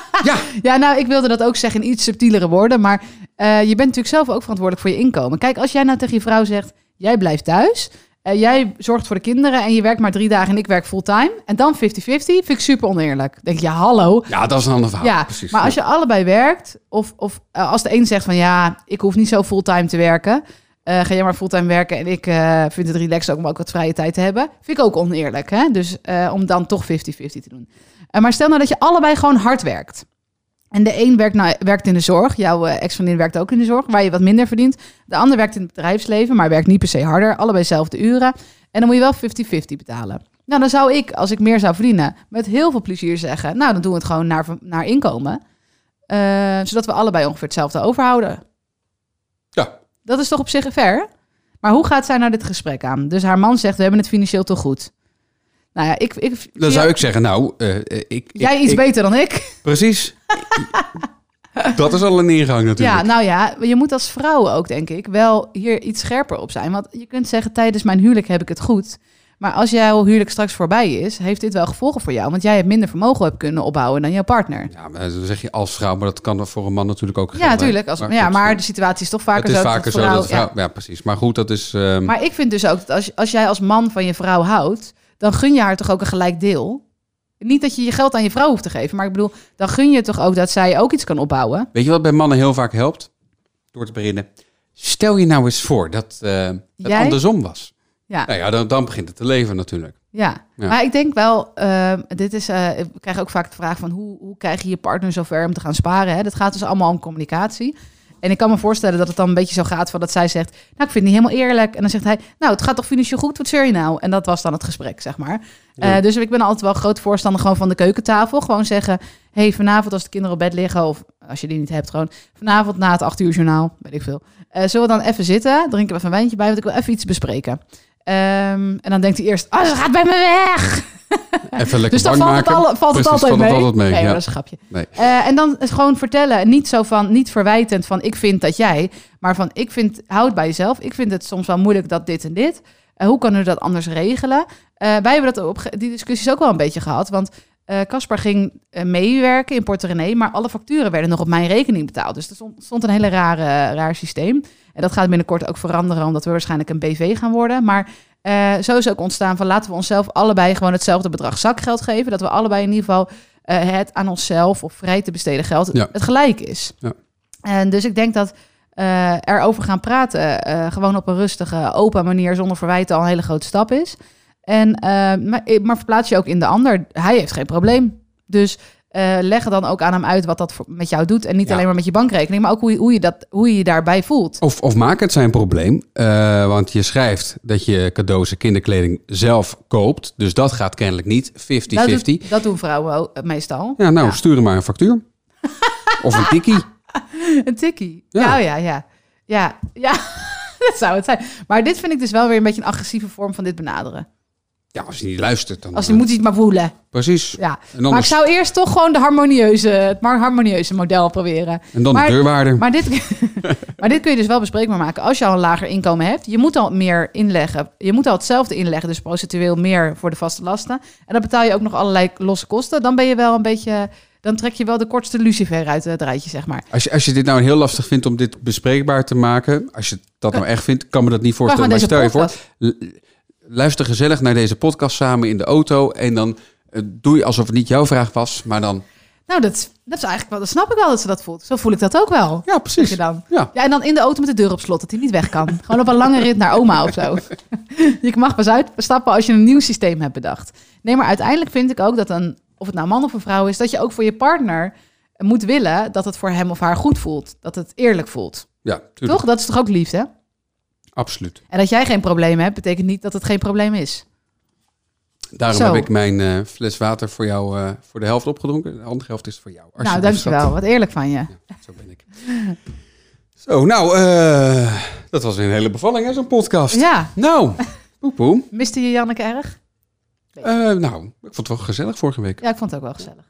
Ja, nou, ik wilde dat ook zeggen in iets subtielere woorden. Maar eh, je bent natuurlijk zelf ook verantwoordelijk voor je inkomen. Kijk, als jij nou tegen je vrouw zegt: jij blijft thuis. eh, jij zorgt voor de kinderen en je werkt maar drie dagen en ik werk fulltime. En dan 50-50, vind ik super oneerlijk. Dan denk je, ja, hallo. ja, dat is een ander verhaal. ja, precies. maar als je allebei werkt, of, of eh, als de een zegt van ja, ik hoef niet zo fulltime te werken. ga jij maar fulltime werken en ik vind het relaxed ook om ook wat vrije tijd te hebben. Vind ik ook oneerlijk, hè? Dus om dan toch 50-50 te doen. Eh, maar stel nou dat je allebei gewoon hard werkt. En de een werkt, nou, werkt in de zorg. Jouw eh, ex-vriendin werkt ook in de zorg, waar je wat minder verdient. De ander werkt in het bedrijfsleven, maar werkt niet per se harder. Allebei dezelfde uren. En dan moet je wel 50-50 betalen. Nou, dan zou ik, als ik meer zou verdienen, met heel veel plezier zeggen... nou, dan doen we het gewoon naar, naar inkomen. Eh, zodat we allebei ongeveer hetzelfde overhouden. Ja. Dat is toch op zich fair? Maar hoe gaat zij nou dit gesprek aan? Dus haar man zegt, we hebben het financieel toch goed. Nou ja, ik... ik dan zou ik zeggen, nou, eh, eh, ik, Jij ik, iets ik- beter dan ik. Precies. dat is al een ingang natuurlijk. Ja, nou ja, je moet als vrouw ook, denk ik, wel hier iets scherper op zijn. Want je kunt zeggen, tijdens mijn huwelijk heb ik het goed. Maar als jouw huwelijk straks voorbij is, heeft dit wel gevolgen voor jou. Want jij hebt minder vermogen hebt kunnen opbouwen dan jouw partner. Ja, maar dan zeg je als vrouw, maar dat kan voor een man natuurlijk ook Ja, natuurlijk. Als, ja, goed, maar de situatie is toch vaker het is zo. dat vaker zo dat vrouw, ja. ja. precies. Maar goed, dat is... ehm, Maar ik vind dus ook dat als, als jij als man van je vrouw houdt, dan gun je haar toch ook een gelijk deel. Niet dat je je geld aan je vrouw hoeft te geven, maar ik bedoel, dan gun je toch ook dat zij ook iets kan opbouwen. Weet je wat bij mannen heel vaak helpt? Door te beginnen. Stel je nou eens voor dat eh, het Jij? andersom was. Ja. Nou ja, dan, dan begint het te leven natuurlijk. Ja, Ja. maar ik denk wel, ehm, dit is, eh, we krijgen ook vaak de vraag van hoe, hoe krijg je je partner zover om te gaan sparen? Hè? Dat gaat dus allemaal om communicatie. En ik kan me voorstellen dat het dan een beetje zo gaat van dat zij zegt, nou ik vind het niet helemaal eerlijk. En dan zegt hij, nou het gaat toch financieel goed, wat zeur je nou? En dat was dan het gesprek, zeg maar. Ja. Eh, dus ik ben altijd wel groot voorstander gewoon van de keukentafel. Gewoon zeggen, hey, vanavond als de kinderen op bed liggen, of als je die niet hebt, gewoon vanavond na het acht uur journaal, weet ik veel. Eh, zullen we dan even zitten, drinken we even een wijntje bij, want ik wil even iets bespreken. Ehm, en dan denkt hij eerst, oh, ze gaat bij me weg. Even lekker Dus dan valt, het, maken. het altijd valt mee. het altijd mee, Nee, ja. dat is een grapje. Nee. Eh, en dan is gewoon vertellen. En Niet zo van, niet verwijtend van ik vind dat jij. Maar van ik vind, houd bij jezelf. Ik vind het soms wel moeilijk dat dit en dit. Eh, hoe kunnen we dat anders regelen? Eh, wij hebben dat op, die discussies ook wel een beetje gehad. Want eh, Caspar ging eh, meewerken in Porto René. Maar alle facturen werden nog op mijn rekening betaald. Dus er stond, een hele rare, raar systeem. En dat gaat binnenkort ook veranderen. Omdat we waarschijnlijk een BV gaan worden. Maar eh, zo is ook ontstaan van laten we onszelf allebei gewoon hetzelfde bedrag zakgeld geven. Dat we allebei in ieder geval het aan onszelf of vrij te besteden geld Ja. het gelijk is. Ja. En dus ik denk dat erover gaan praten, gewoon op een rustige, open manier, zonder verwijten, al een hele grote stap is. En, eh, maar, maar verplaats je ook in de ander. Hij heeft geen probleem. Dus eh, leg dan ook aan hem uit wat dat voor- met jou doet. En niet Ja. alleen maar met je bankrekening, maar ook hoe je, hoe je, dat, hoe je je daarbij voelt. Of, of maak het zijn probleem. eh, want je schrijft dat je cadeaus en kinderkleding zelf koopt. Dus dat gaat kennelijk niet. 50-50. dat, dat doen vrouwen ook, eh, meestal. Ja, nou, Ja. stuur hem maar een factuur. of een tikkie. een tikkie. Ja. Ja, oh ja, ja. Ja, ja. dat zou het zijn. Maar dit vind ik dus wel weer een beetje een agressieve vorm van dit benaderen. Ja, als je niet luistert dan... Als je moet hij het maar voelen. Precies. Ja. En Maar ik zou eerst toch gewoon de harmonieuze, het mar- harmonieuze model proberen. en dan maar- de deurwaarder. Maar dit, maar dit kun je dus wel bespreekbaar maken. Als je al een lager inkomen hebt, je moet al meer inleggen. Je moet al hetzelfde inleggen, dus procentueel meer voor de vaste lasten. En dan betaal je ook nog allerlei losse kosten. Dan ben je wel een beetje, dan trek je wel de kortste lucifer uit het rijtje, zeg maar. Als je, als je dit nou heel lastig vindt om dit bespreekbaar te maken, als je dat nou echt vindt, kan me dat niet voorstellen. Maar stel je voor, luister gezellig naar deze podcast samen in de auto en dan eh, doe je alsof het niet jouw vraag was, maar dan... Nou, dat, is- dat is eigenlijk wel, dat snap ik wel dat ze dat voelt. Zo voel ik dat ook wel. Ja, precies. je dan. Ja. Ja, en dan in de auto met de deur op slot, dat hij niet weg kan. Gewoon op een lange rit naar oma of zo. je mag pas uitstappen als je een nieuw systeem hebt bedacht. Nee, maar uiteindelijk vind ik ook dat een, of het nou man of een vrouw is, dat je ook voor je partner moet willen dat het voor hem of haar goed voelt. Dat het eerlijk voelt. Ja, tuurlijk. Toch? Dat is toch ook liefde? Absoluut. En dat jij geen probleem hebt, betekent niet dat het geen probleem is. Daarom Zo. heb ik mijn eh, fles water voor jou eh, voor de helft opgedronken. De andere helft is voor jou. nou, Alsjeblieft, dankjewel. schat. Wat eerlijk van je. Ja, zo ben ik. Zo, nou, eh, dat was een hele bevalling, hè, zo'n podcast. Ja, Nou, poepoe. miste je Janneke erg? Nou, ik vond het wel gezellig vorige week. Ja, ik vond het ook wel gezellig.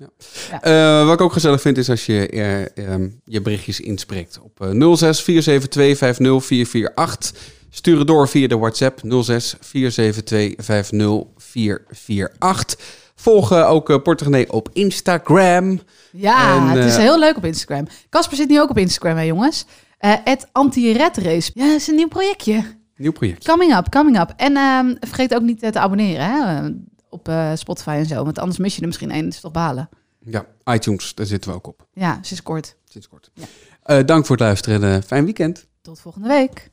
Eh, wat ik ook gezellig vind is als je eh, ehm, je berichtjes inspreekt op eh 06 472 50448. Stuur het door via de WhatsApp 06 472 50448. Volg eh, ook uh, Portugene op Instagram. Ja, En, het is eh, heel leuk op Instagram. Casper zit nu ook op Instagram, hè jongens. Eh Het anti-red race. Ja, dat is een nieuw projectje. Nieuw project. Coming up, coming up. En ehm, vergeet ook niet eh, te abonneren hè, eh, op eh, Spotify en zo. Want anders mis je er misschien één. Dat is toch balen. Ja, iTunes, daar zitten we ook op. Ja, sinds kort. Sinds kort. Ja. Eh, dank voor het luisteren en eh, fijn weekend. Tot volgende week.